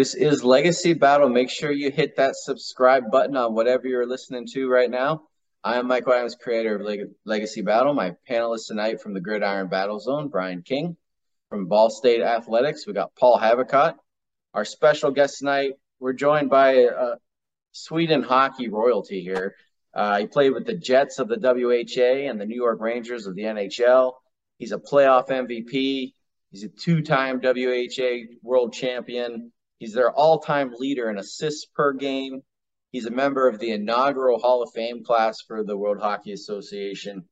This is Legacy Battle. Make sure you hit that subscribe button on whatever you're listening to right now. I am Mike Williams, creator of Leg- Legacy Battle. My panelists tonight from the Gridiron Battle Zone, Brian King. From Ball State Athletics, we got Paul Havicott. Our special guest tonight, we're joined by a Sweden hockey royalty here. Uh, he played with the Jets of the WHA and the New York Rangers of the NHL. He's a playoff MVP. He's a two-time WHA world champion. He's their all-time leader in assists per game. He's a member of the inaugural Hall of Fame class for the World Hockey Association.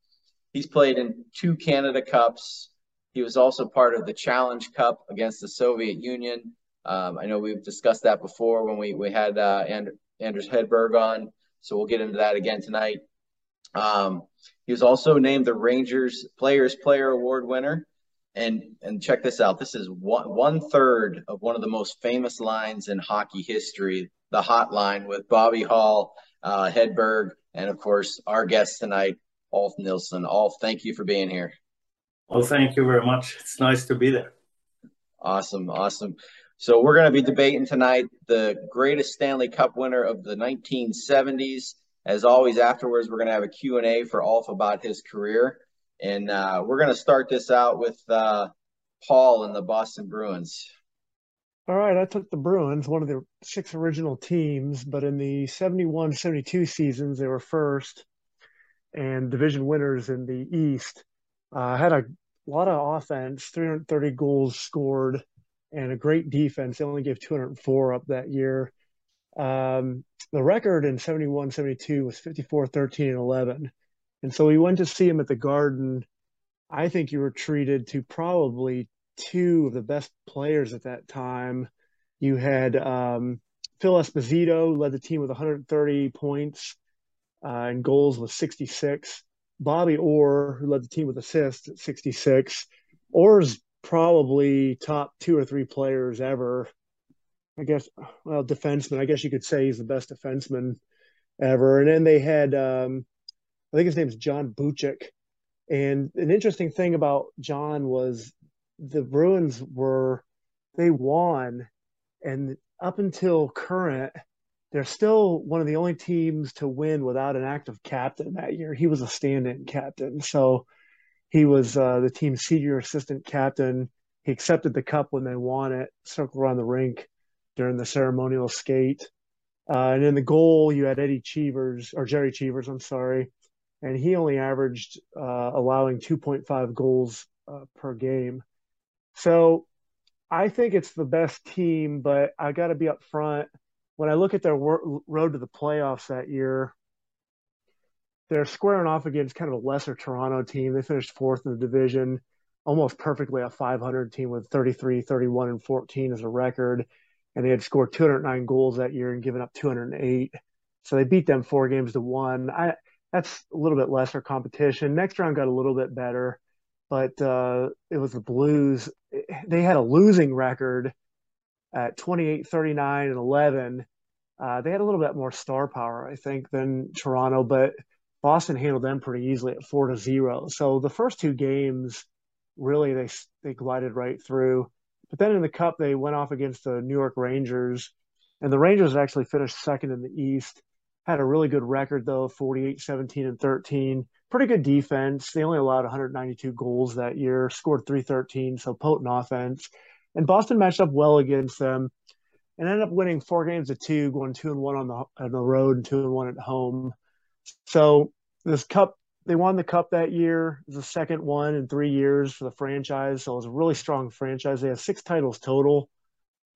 He's played in two Canada Cups. He was also part of the Challenge Cup against the Soviet Union. Um, I know we've discussed that before when we we had uh, and, Anders Hedberg on, so we'll get into that again tonight. Um, he was also named the Rangers Players Player Award winner and and check this out. This is one one third of one of the most famous lines in hockey history, the hotline with Bobby Hull, uh, Hedberg, and of course our guest tonight, Ulf Nilsson. Ulf, thank you for being here. Well, thank you very much. It's nice to be there. Awesome, awesome. So we're going to be debating tonight the greatest Stanley Cup winner of the 1970s. As always, afterwards, we're going to have a Q&A for Ulf about his career. And uh, we're going to start this out with uh, Paul and the Boston Bruins. All right, I took the Bruins, one of the six original teams, but in the 71 72 seasons, they were first and division winners in the East. Uh, had a lot of offense, 330 goals scored, and a great defense. They only gave 204 up that year. Um, the record in 71 72 was 54 13 and 11. And so we went to see him at the Garden. I think you were treated to probably two of the best players at that time. You had um, Phil Esposito, led the team with 130 points uh, and goals with 66. Bobby Orr, who led the team with assists at 66. Orr's probably top two or three players ever. I guess, well, defenseman. I guess you could say he's the best defenseman ever. And then they had um, I think his name is John Bucyk. And an interesting thing about John was the Bruins were they won, and up until current, they're still one of the only teams to win without an active captain that year. He was a stand-in captain, so he was uh, the team's senior assistant captain. He accepted the cup when they won it, circled around the rink during the ceremonial skate. Uh, and in the goal, you had Eddie Cheevers or Gerry Cheevers, I'm sorry, and he only averaged uh, allowing 2.5 goals uh, per game. So I think it's the best team, but I got to be up front. When I look at their wor- road to the playoffs that year, they're squaring off against kind of a lesser Toronto team. They finished fourth in the division, almost perfectly a 500 team with 33, 31, and 14 as a record. And they had scored 209 goals that year and given up 208. So they beat them four games to one. I that's a little bit lesser competition. Next round got a little bit better, but uh, it was the Blues. They had a losing record at 28, 39, and 11. Uh, they had a little bit more star power, I think, than Toronto, but Boston handled them pretty easily at four to zero. So the first two games, really, they they glided right through. But then in the Cup, they went off against the New York Rangers, and the Rangers actually finished second in the East had a really good record though 48 17 and 13 pretty good defense. They only allowed 192 goals that year scored 313 so potent offense. And boston matched up well against them and ended up winning four games to two going two and one on the on the road and two and one at home. So this cup they won the cup that year. It was the second one in three years for the franchise. So it was a really strong franchise. They had six titles total.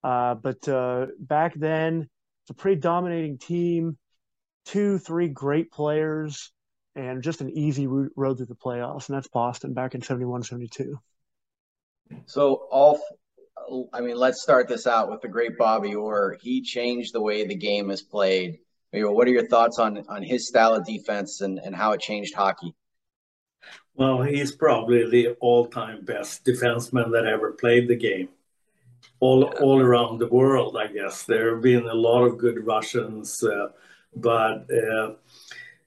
Uh, but uh, back then it's a pretty dominating team two, three great players and just an easy road through the playoffs. And that's Boston back in 71, 72. So, Ulf, I mean, let's start this out with the great Bobby Orr. He changed the way the game is played. what are your thoughts on, on his style of defense and, and how it changed hockey? Well, he's probably the all-time best defenseman that ever played the game. All, all around the world, I guess. There have been a lot of good Russians, uh, but uh,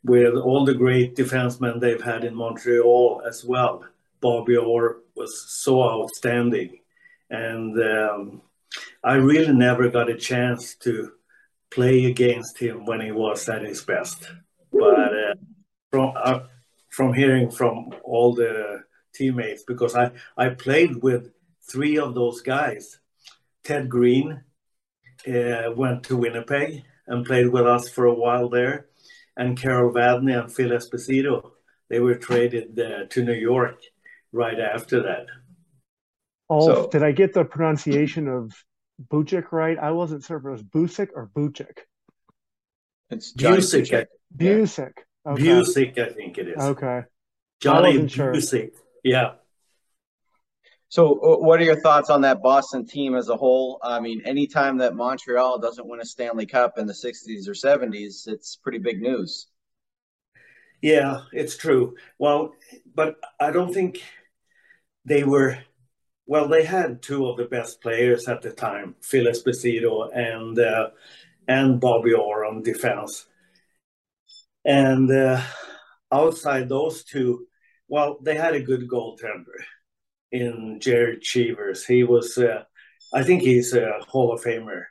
with all the great defensemen they've had in Montreal as well, Bobby Orr was so outstanding. And um, I really never got a chance to play against him when he was at his best. But uh, from uh, from hearing from all the teammates, because I I played with three of those guys. Ted Green uh, went to Winnipeg and played with us for a while there, and Carol Vadnais and Phil Esposito. They were traded uh, to New York right after that. Oh, so, did I get the pronunciation of Bucic right? I wasn't sure if it was Busick or Bucic. It's Johnny Busick. Busick. Okay. Busick, I think it is. Okay. Johnny Busick. Sure. Yeah. So, uh, what are your thoughts on that Boston team as a whole? I mean, anytime that Montreal doesn't win a Stanley Cup in the 60s or 70s, it's pretty big news. Yeah, it's true. Well, but I don't think they were. Well, they had two of the best players at the time, Phil Esposito and uh, and Bobby Orr on defense. And uh, outside those two, well, they had a good goaltender in Gerry Cheevers. He was, uh, I think he's a Hall of Famer.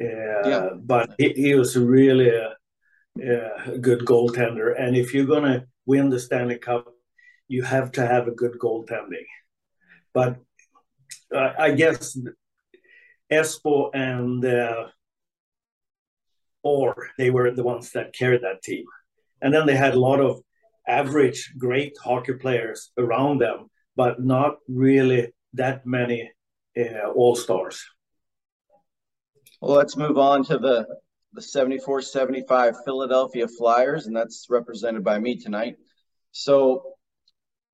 Uh, yeah. But he, he was really a, a, good goaltender. And if you're going to win the Stanley Cup, you have to have a good goaltending. But uh, I guess Espo and uh, Orr, they were the ones that carried that team. And then they had a lot of average, great hockey players around them but not really that many uh, all stars. Well, let's move on to the the 74 75 Philadelphia Flyers, and that's represented by me tonight. So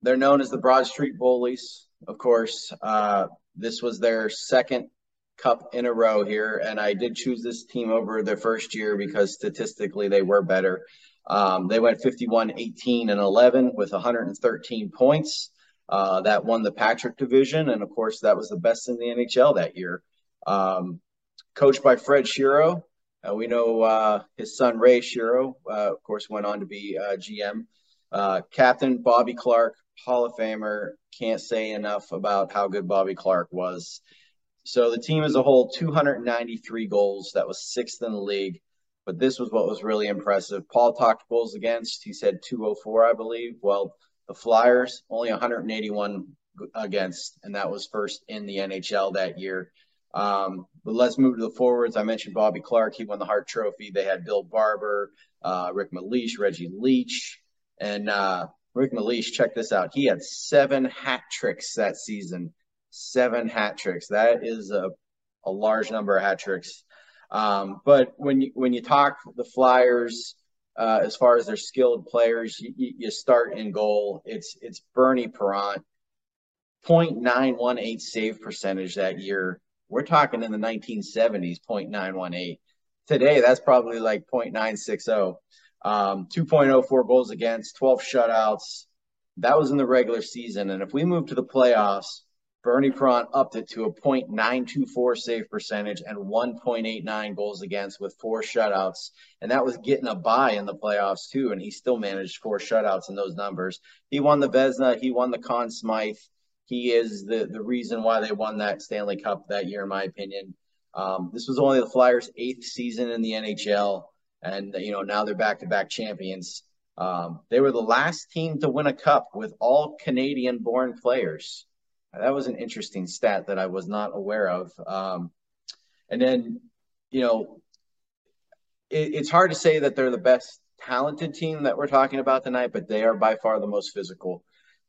they're known as the Broad Street Bullies, of course. Uh, this was their second cup in a row here, and I did choose this team over their first year because statistically they were better. Um, they went 51 18 and 11 with 113 points. Uh, that won the Patrick division, and of course, that was the best in the NHL that year. Um, coached by Fred Shero, uh, we know uh, his son Ray Shero, uh, of course, went on to be uh, GM. Captain Bobby Clarke, Hall of Famer. Can't say enough about how good Bobby Clarke was. So the team as a whole, 293 goals. That was sixth in the league. But this was what was really impressive. Paul talked goals against. He said 204, I believe. Well, the Flyers only 181 against, and that was first in the NHL that year. Um, but let's move to the forwards. I mentioned Bobby Clarke. He won the Hart Trophy. They had Bill Barber, uh, Rick MacLeish, Reggie Leach, and uh, Rick MacLeish. Check this out. He had seven hat tricks that season. Seven hat tricks. That is a, a large number of hat tricks. Um, but when you when you talk the Flyers, uh, as far as their skilled players. You, you, start in goal. It's it's Bernie Parent, 0.918 save percentage that year. We're talking in the 1970s, 0.918. Today, that's probably like 0.960. Um, 2.04 goals against, 12 shutouts. That was in the regular season. And if we move to the playoffs, Bernie Parent upped it to a .924 save percentage and 1.89 goals against with four shutouts. And that was getting a bye in the playoffs too. And he still managed four shutouts in those numbers. He won the Vezina. He won the Conn Smythe. He is the, the reason why they won that Stanley Cup that year, in my opinion. Um, this was only the Flyers' eighth season in the NHL. And, you know, now they're back to back champions. Um, they were the last team to win a cup with all Canadian born players. That was an interesting stat that I was not aware of. Um, and then, you know, it, it's hard to say that they're the best talented team that we're talking about tonight, but they are by far the most physical.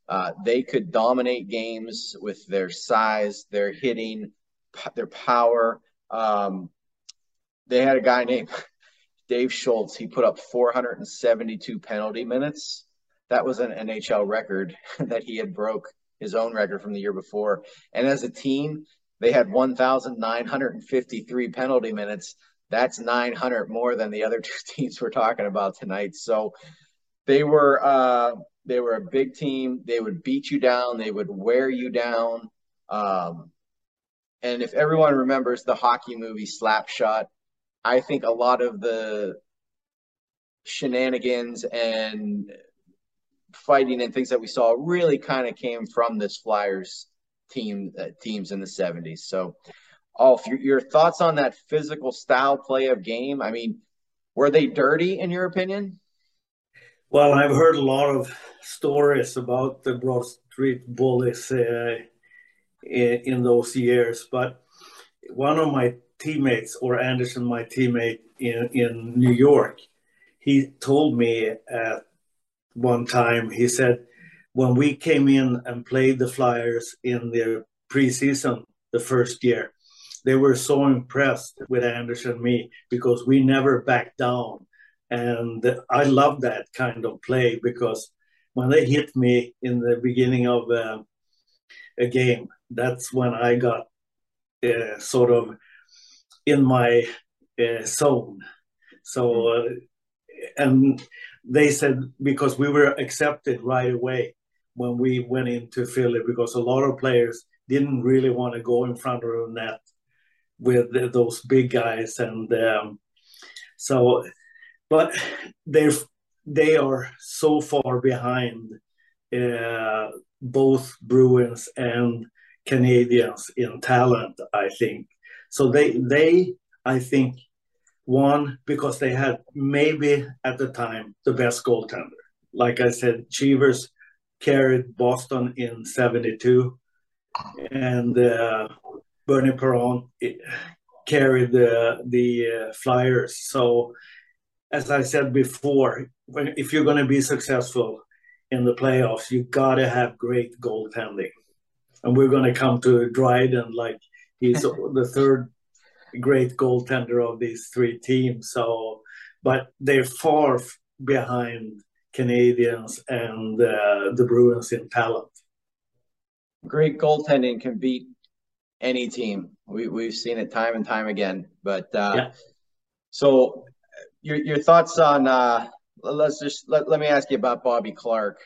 Uh, they could dominate games with their size, their hitting, their power. Um, they had a guy named Dave Schultz. He put up 472 penalty minutes. That was an NHL record that he had broke his own record from the year before. And as a team, they had 1,953 penalty minutes. That's 900 more than the other two teams we're talking about tonight. So they were uh, they were a big team. They would beat you down. They would wear you down. Um, and if everyone remembers the hockey movie Slapshot, I think a lot of the shenanigans and fighting and things that we saw really kind of came from this Flyers team uh, teams in the 70s. So Oh, your, your thoughts on that physical style play of game? I mean, were they dirty in your opinion? Well, I've heard a lot of stories about the Broad Street Bullies uh, in, in, those years, but one of my teammates, or Anderson, my teammate in, in New York, he told me at one time, he said, when we came in and played the Flyers in the preseason the first year, they were so impressed with Anderson and me because we never backed down. And I love that kind of play because when they hit me in the beginning of uh, a game, that's when I got uh, sort of in my uh, zone. So, uh, and they said because we were accepted right away when we went into Philly because a lot of players didn't really want to go in front of the net with those big guys and um, so but they they are so far behind uh, both Bruins and Canadiens in talent I think. So they they I think won because they had maybe at the time the best goaltender like I said Cheevers carried Boston in 72 and uh, Bernie Parent carried the the uh, Flyers. So, as I said before, when, if you're going to be successful in the playoffs, you got to have great goaltending. And we're going to come to Dryden like he's the third great goaltender of these three teams. So, but they're far behind Canadiens and uh, the Bruins in talent. Great goaltending can beat any team. We we've seen it time and time again. But uh, yeah. so your your thoughts on uh, let's just let, let me ask you about Bobby Clarke.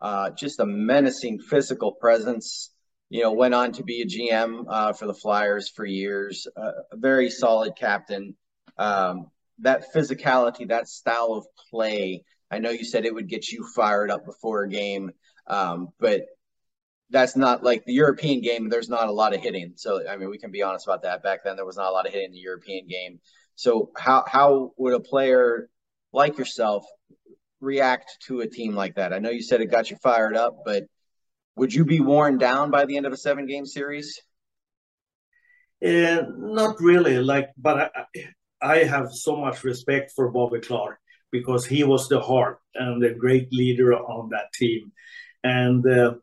Uh, just a menacing physical presence. You know, went on to be a GM uh, for the Flyers for years. Uh, a very solid captain. Um, that physicality, that style of play. I know you said it would get you fired up before a game, um, but that's not like the European game. There's not a lot of hitting. So I mean, we can be honest about that. Back then, there was not a lot of hitting in the European game. So how how would a player like yourself react to a team like that? I know you said it got you fired up, but would you be worn down by the end of a seven game series? Uh, not really. Like, but I, I have so much respect for Bobby Clarke because he was the heart and the great leader on that team, and. Uh,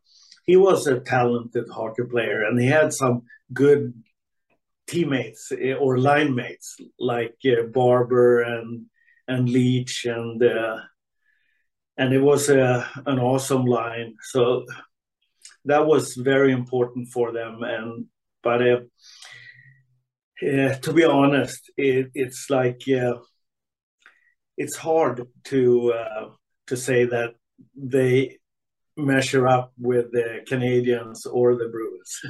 he was a talented hockey player and he had some good teammates eh, or line mates like uh, Barber and and Leach and uh, and it was a, uh, an awesome line. So that was very important for them. And but uh, to be honest, it, it's like uh, it's hard to uh, to say that they measure up with the Canadiens or the Bruins.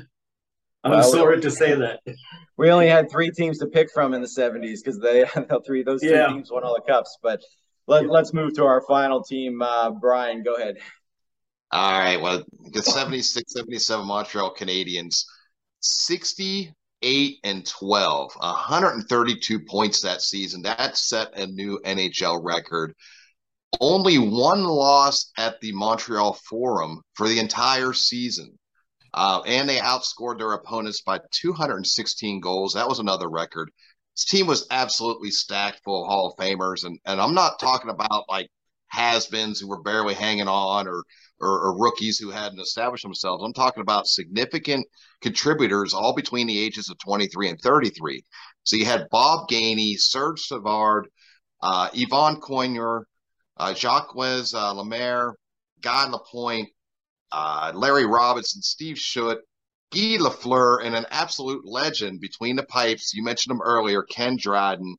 I'm well, sorry to say that. We only had three teams to pick from in the 70s because they three those three yeah. teams won all the cups. But let, us move to our final team. Uh, Brian, go ahead. All right. Well, the 76 77 Montreal Canadiens, 68 and 12, 132 points that season. That set a new NHL record only one loss at the Montreal Forum for the entire season. Uh, and they outscored their opponents by 216 goals. That was another record. This team was absolutely stacked full of Hall of Famers. And, and I'm not talking about like has beens who were barely hanging on or, or, or, rookies who hadn't established themselves. I'm talking about significant contributors all between the ages of 23 and 33. So you had Bob Gainey, Serge Savard, uh, Yvan Cournoyer, uh, Jacques uh, Lemaire, Guy Lapointe, uh, Larry Robinson, Steve Shutt, Guy Lafleur, and an absolute legend between the pipes. You mentioned him earlier, Ken Dryden.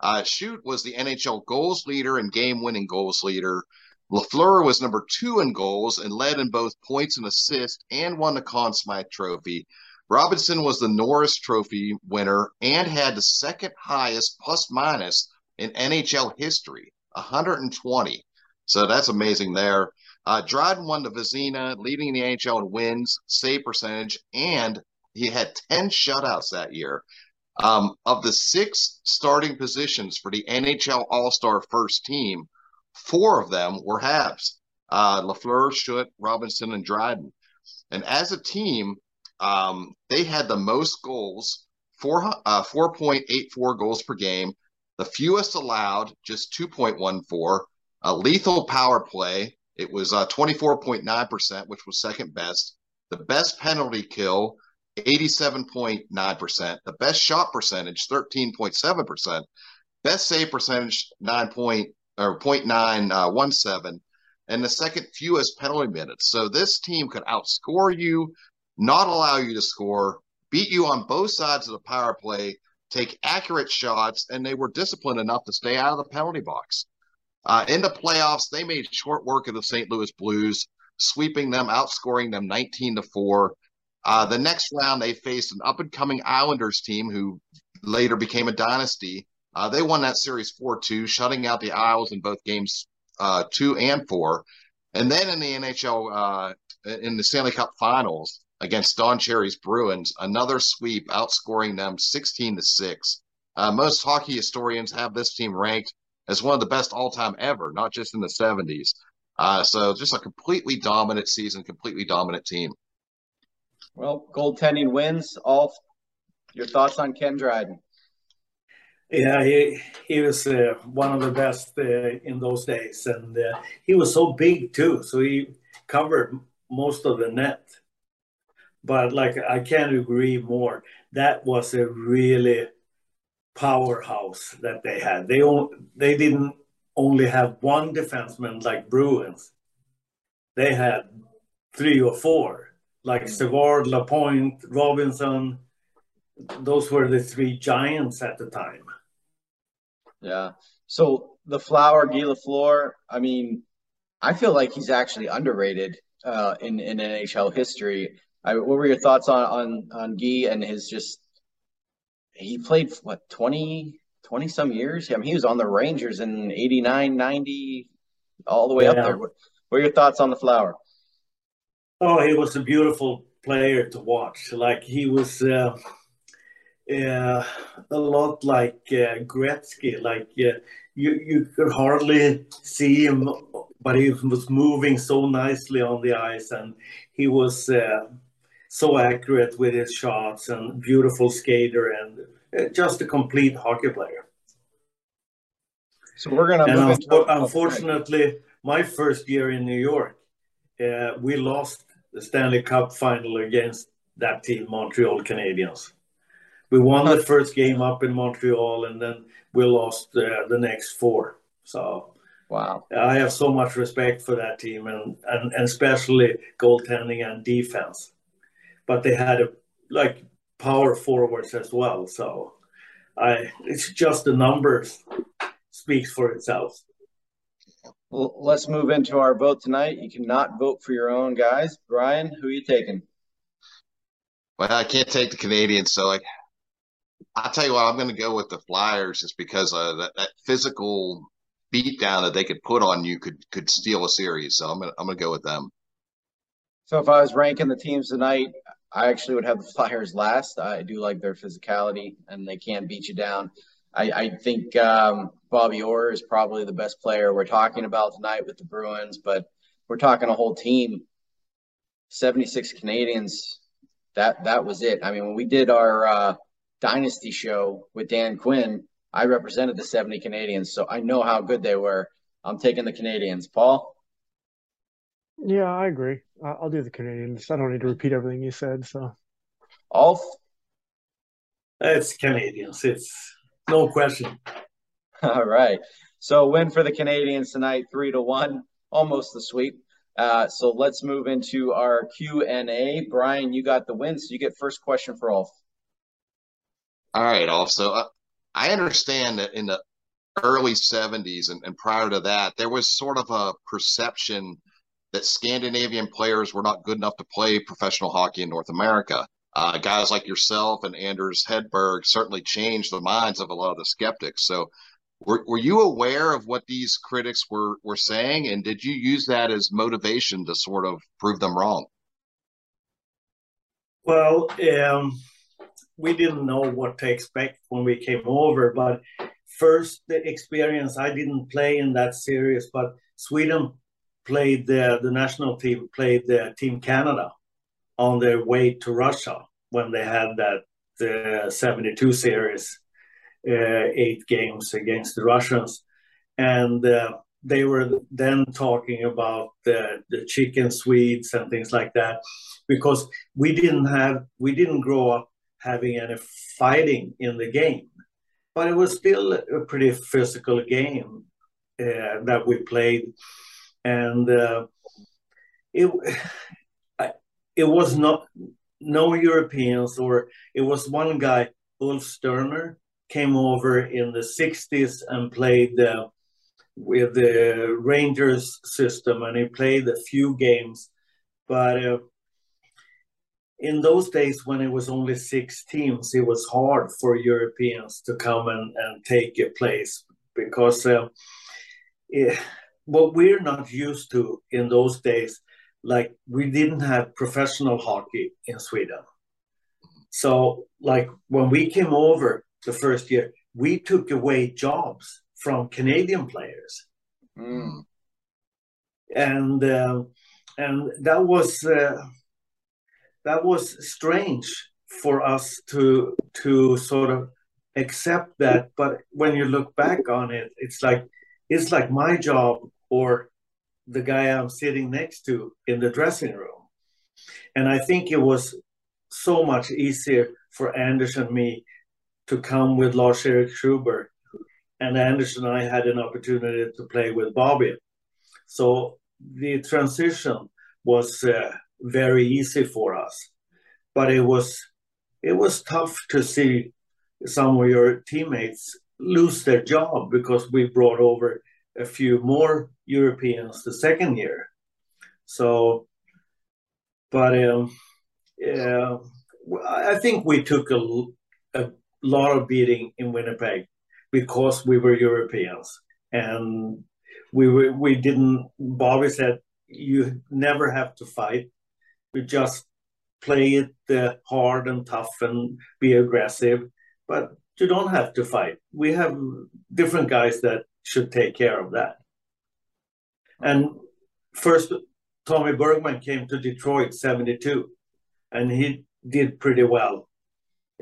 Uh, Shutt was the NHL goals leader and game winning goals leader. Lafleur was number two in goals and led in both points and assists and won the Conn Smythe Trophy. Robinson was the Norris Trophy winner and had the second highest plus minus in NHL history. 120. So that's amazing there. Uh, Dryden won the Vezina, leading the NHL in wins, save percentage, and he had 10 shutouts that year. Um, of the six starting positions for the NHL All Star first team, four of them were Habs uh, Lafleur, Shutt, Robinson, and Dryden. And as a team, um, they had the most goals, four, uh, 4.84 goals per game, the fewest allowed, just 2.14, a lethal power play. It was uh, 24.9%, which was second best. The best penalty kill, 87.9%. The best shot percentage, 13.7%. Best save percentage, 9 point or 0.917. Uh, and the second fewest penalty minutes. So this team could outscore you, not allow you to score, beat you on both sides of the power play, take accurate shots, and they were disciplined enough to stay out of the penalty box. Uh, in the playoffs, they made short work of the St. Louis Blues, sweeping them, outscoring them 19 to 4. Uh, the next round, they faced an up and coming Islanders team who later became a dynasty. Uh, they won that series 4 2, shutting out the Isles in both games uh, two and four. And then in the NHL, uh, in the Stanley Cup Finals against Don Cherry's Bruins, another sweep, outscoring them 16 to six. Uh, most hockey historians have this team ranked as one of the best all time ever, not just in the 70s. Uh, so just a completely dominant season, completely dominant team. Well, goaltending wins. Ulf your thoughts on Ken Dryden? Yeah, he he was uh, one of the best uh, in those days, and uh, he was so big too. So he covered most of the net. But like I can't agree more. That was a really powerhouse that they had. They on, they didn't only have one defenseman like Bruins. They had three or four, like. Savard, Lapointe, Robinson. Those were the three giants at the time. Yeah. So the flower Guy Lafleur, I mean, I feel like he's actually underrated uh, in in NHL history. I, what were your thoughts on on on Guy and his just? He played what 20, 20 some years. I mean, he was on the Rangers in 89, 90, all the way yeah. up there. What, what are your thoughts on the flower? Oh, he was a beautiful player to watch. Like he was. Uh uh, a lot like uh, Gretzky. Like uh, you, you could hardly see him, but he was moving so nicely on the ice, and he was uh, so accurate with his shots and beautiful skater and uh, just a complete hockey player. So we're gonna. And unfortunately, my first year in New York, uh, we lost the Stanley Cup final against that team, Montreal Canadiens. We won the first game up in Montreal, and then we lost uh, the next four. So wow, I have so much respect for that team, and and, and especially goaltending and defense. But they had a like power forwards as well. So I, it's just the numbers speaks for itself. Well, let's move into our vote tonight. You cannot vote for your own guys. Brian, who are you taking? Well, I can't take the Canadiens, so I I'll tell you what, I'm going to go with the Flyers just because uh, that, that physical beatdown that they could put on you could could steal a series. So I'm gonna I'm gonna go with them. So if I was ranking the teams tonight, I actually would have the Flyers last. I do like their physicality and they can't beat you down. I, I think um, Bobby Orr is probably the best player we're talking about tonight with the Bruins, but we're talking a whole team. 76 Canadiens. That that was it. I mean, when we did our uh, Dynasty show with Dan Quinn, I represented the 70 Canadiens, so I know how good they were. I'm taking the Canadiens, Paul? Yeah, I agree. I'll do the Canadiens. I don't need to repeat everything you said. So, Ulf? It's Canadiens. It's no question. All right. So, win for the Canadiens tonight, three to one, almost the sweep. Uh, so let's move into our Q and A. Brian, you got the win, so you get first question for Ulf. All right. Also, uh, I understand that in the early 70s and, and prior to that, there was sort of a perception that Scandinavian players were not good enough to play professional hockey in North America. Uh, guys like yourself and Anders Hedberg certainly changed the minds of a lot of the skeptics. So, were, were you aware of what these critics were, were saying? And did you use that as motivation to sort of prove them wrong? Well, um, we didn't know what to expect when we came over, but first the experience I didn't play in that series, but Sweden played the the national team played the team Canada on their way to Russia when they had that uh, 72 series uh, eight games against the Russians. And uh, they were then talking about the, the chicken Swedes and things like that because we didn't have we didn't grow up having any fighting in the game but it was still a pretty physical game uh, that we played. And uh, it it was not no Europeans or it was one guy Ulf Sterner came over in the 60s and played uh, with the Rangers system, and he played a few games. But uh, in those days, when it was only six teams, it was hard for Europeans to come and, and take a place because uh, it, what we're not used to in those days, like we didn't have professional hockey in Sweden. So, like when we came over the first year, we took away jobs from Canadian players, mm. and uh, and that was uh, that was strange for us to to sort of accept that. But when you look back on it, it's like it's like my job or the guy I'm sitting next to in the dressing room, and I think it was so much easier for Anders and me to come with Lars Erik Sjöberg and Anders and I had an opportunity to play with Bobby. So the transition was uh, very easy for us, but it was it was tough to see some of your teammates lose their job because we brought over a few more Europeans the second year. So, but um, yeah, I think we took a, a lot of beating in Winnipeg because we were Europeans and we were, we didn't. Bobby said you never have to fight. We just play it uh, hard and tough and be aggressive, but you don't have to fight. We have different guys that should take care of that. And first, Tommy Bergman came to Detroit '72, and he did pretty well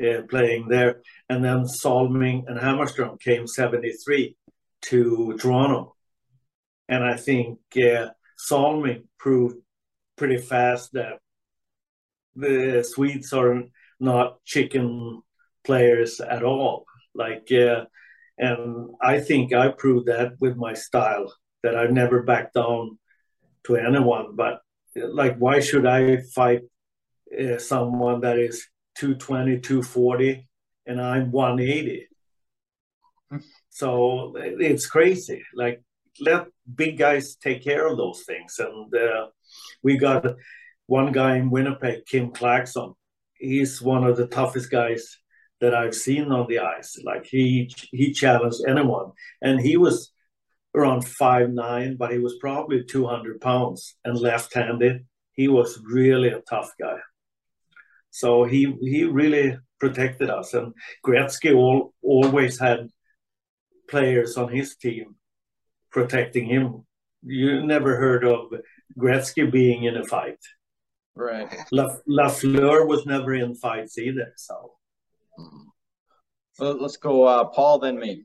uh, playing there. And then Salming and Hammarström came 73 to Toronto. And I think uh, Salming proved pretty fast that the Swedes are not chicken players at all. Like, uh, and I think I proved that with my style that I've never backed down to anyone. But like, why should I fight uh, someone that is 220, 240, and I'm 180. so it's crazy. Like, let big guys take care of those things. And uh, we got one guy in Winnipeg, Kim Clackson. He's one of the toughest guys that I've seen on the ice. Like he he challenged anyone, and he was around five nine, but he was probably two hundred pounds and left-handed. He was really a tough guy. So he he really protected us. And Gretzky all, always had players on his team protecting him. You never heard of Gretzky being in a fight. Right. La, Lafleur was never in fights either. So. so let's go, uh, Paul, then me.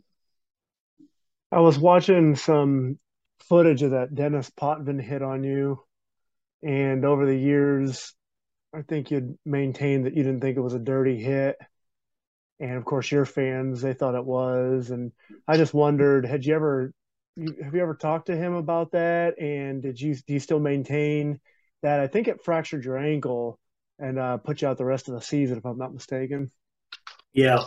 I was watching some footage of that Dennis Potvin hit on you, and over the years, I think you'd maintained that you didn't think it was a dirty hit. And of course, your fans, they thought it was. And I just wondered, had you ever, have you ever talked to him about that? And did you, do you still maintain that? I think it fractured your ankle and uh, put you out the rest of the season, if I'm not mistaken. Yeah.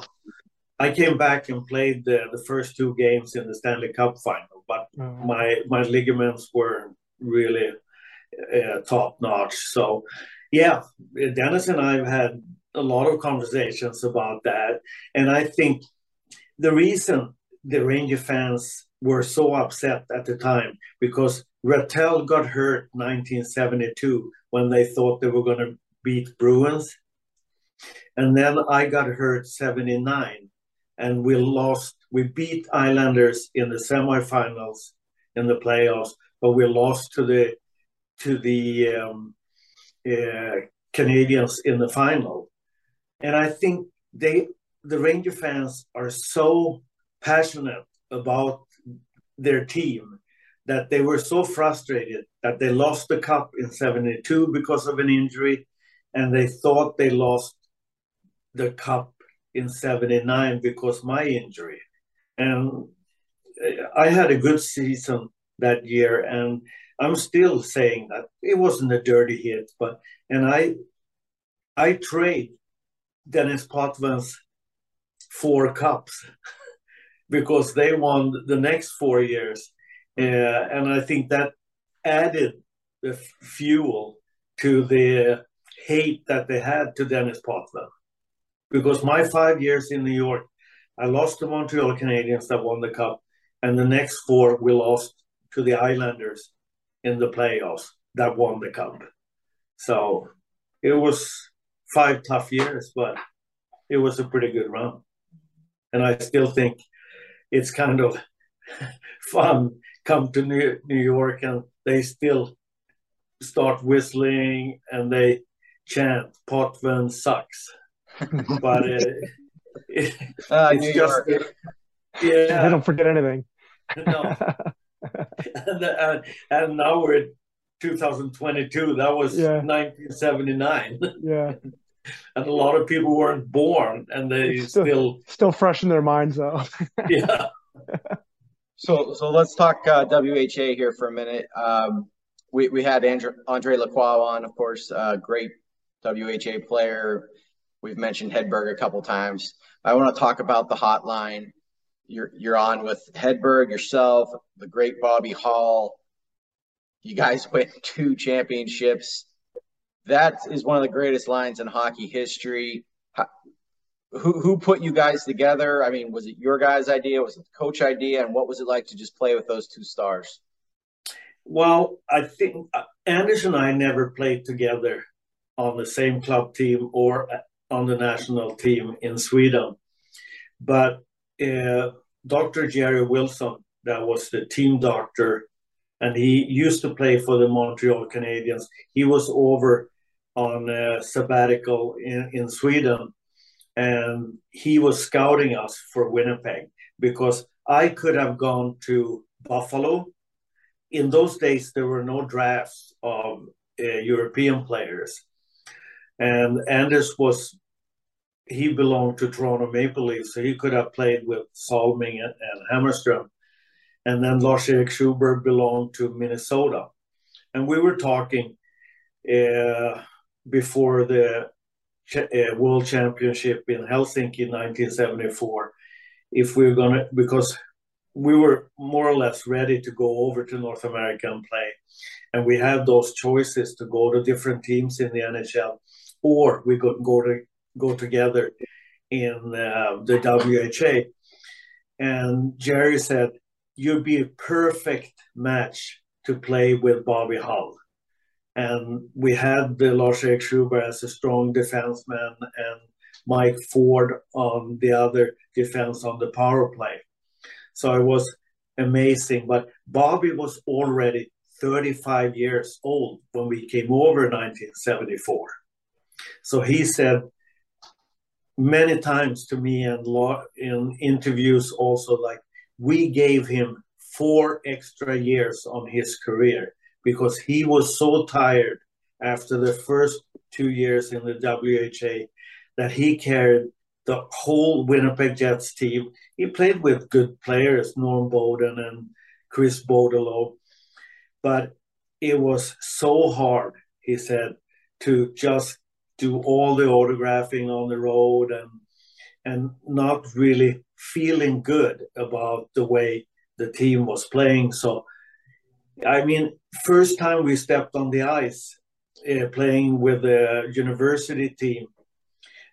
I came back and played the, the first two games in the Stanley Cup final, but oh. my, my ligaments were really uh, top notch. So yeah, Dennis and I have had a lot of conversations about that. And I think the reason the Ranger fans were so upset at the time because Ratelle got hurt 1972 when they thought they were going to beat Bruins And then I got hurt 79 and we lost. We beat Islanders in the semifinals in the playoffs, but we lost to the to the um, uh, Canadiens in the final. And I think they the Ranger fans are so passionate about their team that they were so frustrated that they lost the cup in 72 because of an injury and they thought they lost the cup in 79 because my injury. And i had a good season that year and i'm still saying that it wasn't a dirty hit but and i i trade dennis potvins four cups because they won the next four years. Uh, and i think that added the fuel to the hate that they had to dennis potvin because my five years in New York, I lost to Montreal Canadiens that won the cup, and the next four we lost to the Islanders in the playoffs that won the cup. So it was five tough years, but it was a pretty good run. And I still think it's kind of fun come to New, York and they still start whistling and they chant Potvin sucks but it, it, uh, it's New just York. yeah. They don't forget anything. no. and, uh, and now we're in 2022. That was yeah. 1979. Yeah. and a lot of people weren't born, and they still still, still fresh in their minds, though. yeah. So so let's talk uh, WHA here for a minute. Um, we we had Andre, Andre Lacroix on, of course, uh, great WHA player, We've mentioned Hedberg a couple times. I want to talk about the hotline. You're you're on with Hedberg yourself, the great Bobby Hull. You guys win two championships. That is one of the greatest lines in hockey history. Who who put you guys together? I mean, was it your guys' idea? Was it the coach idea? And what was it like to just play with those two stars? Well, I think uh, Anders and I never played together on the same club team or on the national team in Sweden. But uh, Dr. Jerry Wilson, that was the team doctor, and he used to play for the Montreal Canadiens. He was over on a sabbatical in, in Sweden, and he was scouting us for Winnipeg because I could have gone to Buffalo. In those days, there were no drafts of uh, European players. And Anders was he belonged to Toronto Maple Leafs, so he could have played with Salming and, and Hammarström. And then Lars-Erik Sjöberg belonged to Minnesota. And we were talking uh, before the uh, World Championship in Helsinki in 1974 if we are going to, because we were more or less ready to go over to North America and play. And we had those choices to go to different teams in the NHL, or we could go to go together in uh, the WHA. And Jerry said, You'd be a perfect match to play with Bobby Hull. And we had the Lars-Erik Sjöberg as a strong defenseman and Mike Ford on the other defense on the power play. So it was amazing. But Bobby was already 35 years old when we came over in 1974. So he said, many times to me and in interviews also like we gave him four extra years on his career because he was so tired after the first two years in the WHA that he carried the whole Winnipeg Jets team. He played with good players, Norm Beaudin and Chris Bordeleau, but it was so hard, he said, to just do all the autographing on the road and and not really feeling good about the way the team was playing. So, I mean, first time we stepped on the ice uh, playing with the university team,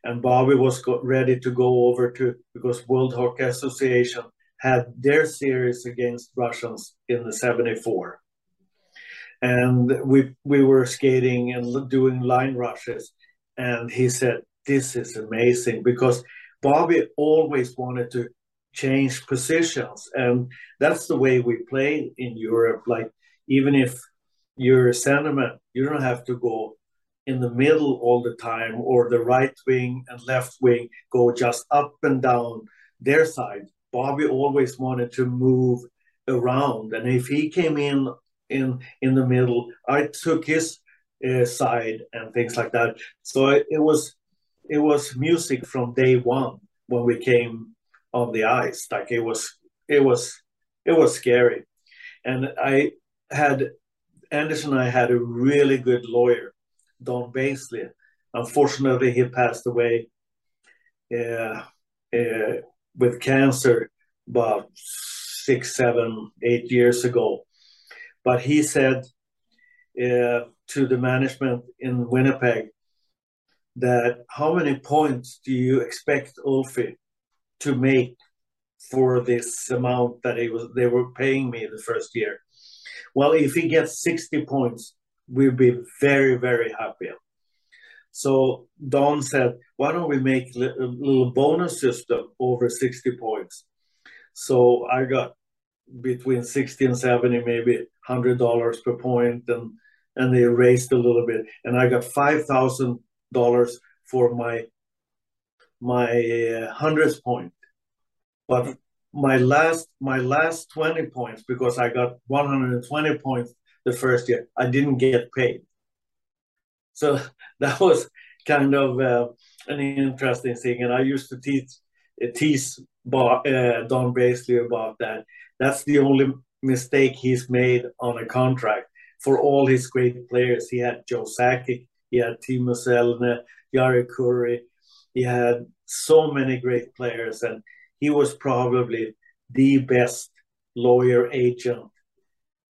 and Bobby was ready to go over to because World Hockey Association had their series against Russians in the '74, and we we were skating and doing line rushes, and he said, this is amazing because Bobby always wanted to change positions. And that's the way we play in Europe. Like, even if you're a centerman, you don't have to go in the middle all the time or the right wing and left wing go just up and down their side. Bobby always wanted to move around. And if he came in in in the middle, I took his uh, side and things like that. So it, it was it was music from day one when we came on the ice. Like it was it was it was scary, and I had Anderson. I had a really good lawyer, Don Baizley. Unfortunately, he passed away uh, uh, with cancer about six, seven, eight years ago. But he said uh, to the management in Winnipeg that how many points do you expect Ulfi to make for this amount that was they were paying me the first year? Well, if he gets 60 points, we'll be very, very happy. So Don said, why don't we make a little bonus system over 60 points? So I got between 60 and 70, maybe $100 per point, and and they raised a little bit, and I got five thousand dollars for my my uh, hundredth point, but my last my last twenty points because I got one hundred and twenty points the first year, I didn't get paid. So that was kind of uh, an interesting thing, and I used to teach uh, tease Bar, uh, Don Baizley about that. That's the only mistake he's made on a contract for all his great players. He had Joe Sakic, he had Teemu Selänne, Jari Kurri. He had so many great players, and he was probably the best lawyer agent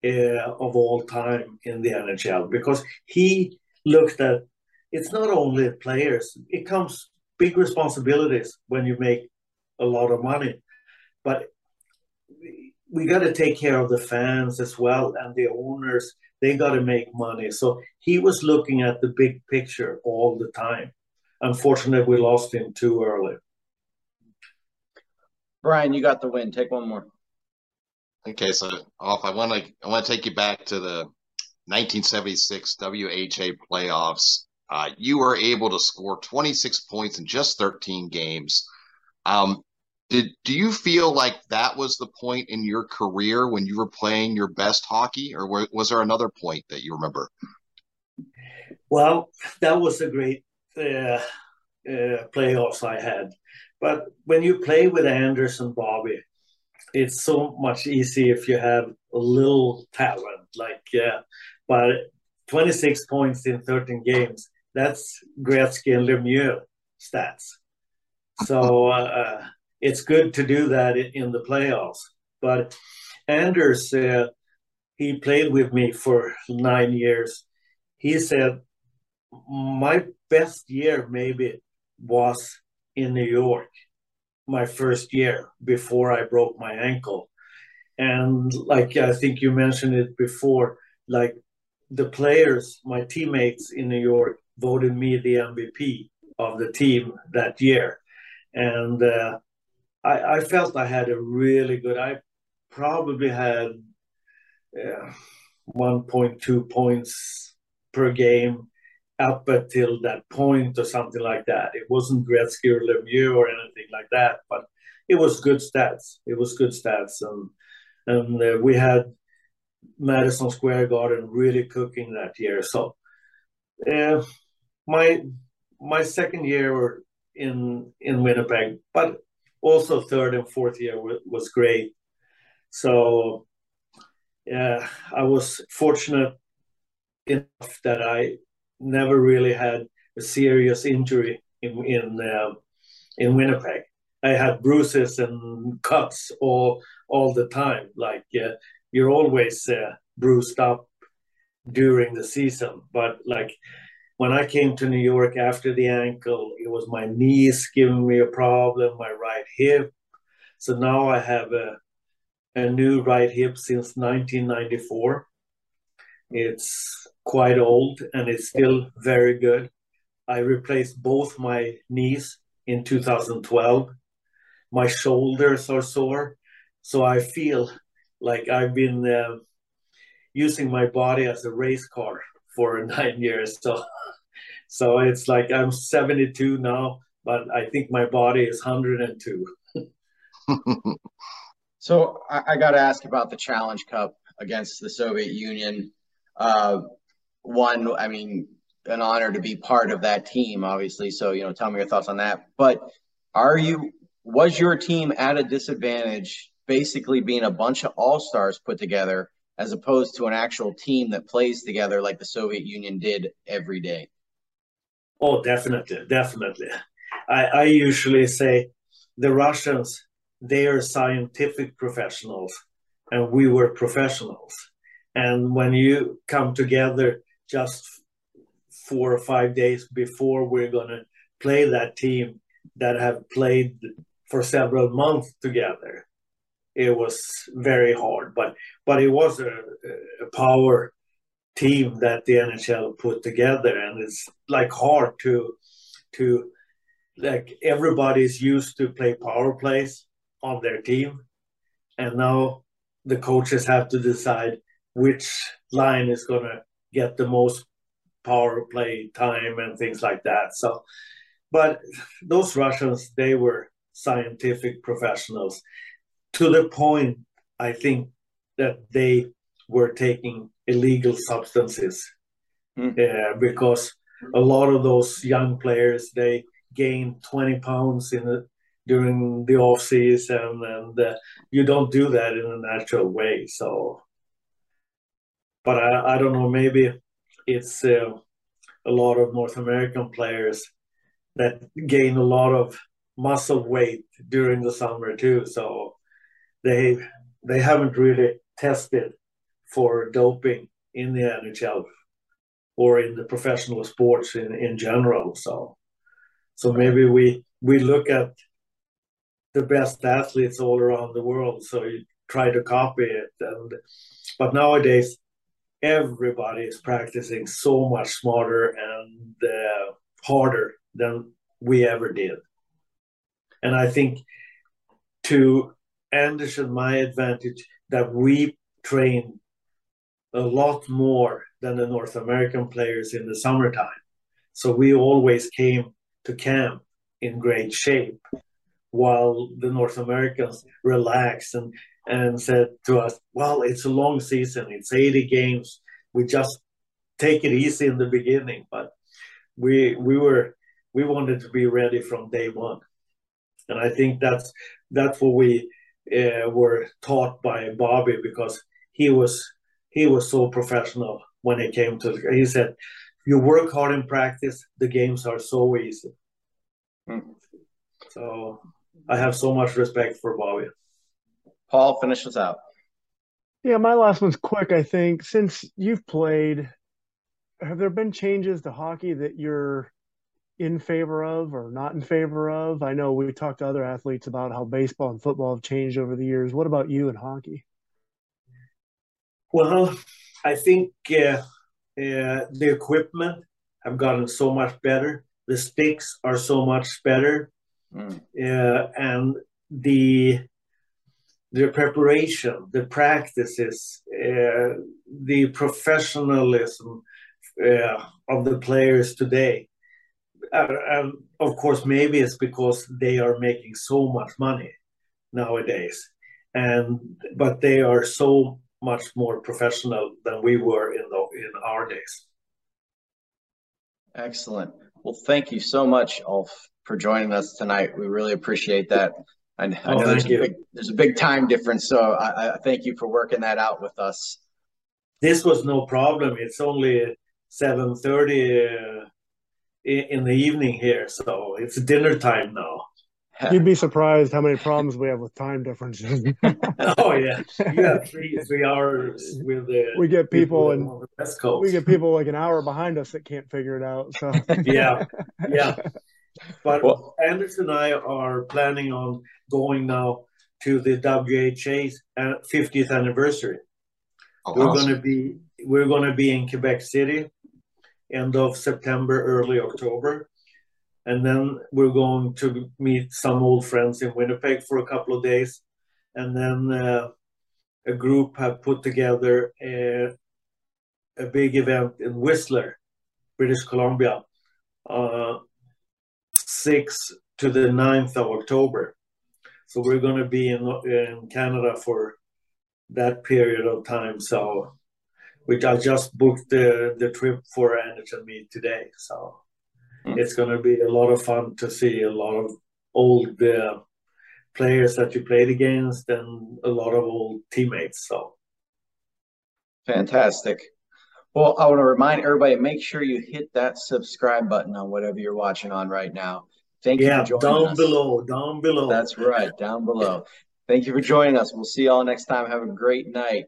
uh, of all time in the NHL because he looked at it's not only players, it comes big responsibilities when you make a lot of money, but we got to take care of the fans as well and the owners they got to make money. So he was looking at the big picture all the time. Unfortunately, we lost him too early. Brian, you got the win. Take one more. Okay, so Ulf. I want to I want to take you back to the 1976 WHA playoffs. Uh, you were able to score 26 points in just 13 games. Um, did do you feel like that was the point in your career when you were playing your best hockey, or was there another point that you remember? Well, that was a great uh, uh, playoffs I had. But when you play with Anders and Bobby, it's so much easier if you have a little talent. Like, uh, but 26 points in 13 games, that's Gretzky and Lemieux stats. So uh, it's good to do that in the playoffs. But Anders, uh, he played with me for nine years. He said, My best year maybe was in New York, my first year before I broke my ankle. And like I think you mentioned it before, like the players, my teammates in New York voted me the MVP of the team that year. And uh, I, I felt I had a really good. I probably had uh, 1.2 points per game up until that point or something like that. It wasn't Gretzky or Lemieux or anything like that, but it was good stats. It was good stats, and and uh, we had Madison Square Garden really cooking that year. So, uh, my my second year in in Winnipeg, but also third and fourth year was great. So yeah, I was fortunate enough that I never really had a serious injury in in uh, in Winnipeg. I had bruises and cuts all all the time. Like uh, you're always uh, bruised up during the season, but like when I came to New York after the ankle, it was my knees giving me a problem, my right hip. So now I have a, a new right hip since 1994. It's quite old and it's still very good. I replaced both my knees in 2012. My shoulders are sore, so I feel like I've been uh, using my body as a race car for nine years. So, so it's like I'm 72 now, but I think my body is 102. so I, I got to ask about the Challenge Cup against the Soviet Union. Uh, one, I mean, an honor to be part of that team, obviously. So, you know, tell me your thoughts on that. But are you, was your team at a disadvantage, basically being a bunch of all stars put together, as opposed to an actual team that plays together like the Soviet Union did every day? Oh, definitely, definitely. I, I usually say the Russians, they are scientific professionals, and we were professionals. And when you come together just four or five days before we're going to play that team that have played for several months together, it was very hard. But but it was a, a power team that the NHL put together, and it's like hard to to like everybody's used to play power plays on their team, and now the coaches have to decide which line is to get the most power play time and things like that. So, but those Russians, they were scientific professionals to the point, I think, that they were taking illegal substances mm. uh, because a lot of those young players they gained 20 pounds in the, during the off season and uh, you don't do that in a natural way so but I, I don't know. Maybe it's uh, a lot of North American players that gain a lot of muscle weight during the summer too. So they they haven't really tested for doping in the NHL or in the professional sports in, in general. So so maybe we we look at the best athletes all around the world. So you try to copy it and but nowadays everybody is practicing so much smarter and uh, harder than we ever did. And I think to Anders and my advantage that we train a lot more than the North American players in the summertime. So we always came to camp in great shape while the North Americans relaxed and and said to us, "Well, it's a long season. It's 80 games. We just take it easy in the beginning, but we we were we wanted to be ready from day one, and I think that's that's what we uh, were taught by Bobby because he was he was so professional when it came to. He said, "You work hard in practice. The games are so easy." Mm. So I have so much respect for Bobby. Paul, finish us out. Yeah, my last one's quick, I think. Since you've played, have there been changes to hockey that you're in favor of or not in favor of? I know we talked to other athletes about how baseball and football have changed over the years. What about you and hockey? Well, I think uh, uh, the equipment have gotten so much better. The sticks are so much better, mm. uh, and the the preparation, the practices, uh, the professionalism uh, of the players today. Uh, and of course, maybe it's because they are making so much money nowadays, and but they are so much more professional than we were in the, in our days. Excellent. Well, thank you so much, Ulf, for joining us tonight. We really appreciate that. I, I oh, know there's a, big, there's a big time difference, so I, I, thank you for working that out with us. This was no problem. It's only seven thirty uh, in the evening here, so it's dinner time now. You'd be surprised how many problems we have with time differences. oh yeah, yeah, three three hours with the. We get people, people and we get people like an hour behind us that can't figure it out. So yeah, yeah. But well, Anders and I are planning on going now to the WHA's 50th uh, anniversary. Oh, we're awesome. going to be we're going to be in Quebec City, end of September, early October. And then we're going to meet some old friends in Winnipeg for a couple of days. And then uh, a group have put together a, a big event in Whistler, British Columbia, uh, 6th to the 9th of October. So we're going to be in, in Canada for that period of time. So, which I just booked the, the trip for NHL Meet today. So mm. it's going to be a lot of fun to see a lot of old uh, players that you played against and a lot of old teammates. So fantastic. Well, I want to remind everybody make sure you hit that subscribe button on whatever you're watching on right now. Thank yeah, you down us. below, down below. That's right, down below. Thank you for joining us. We'll see you all next time. Have a great night.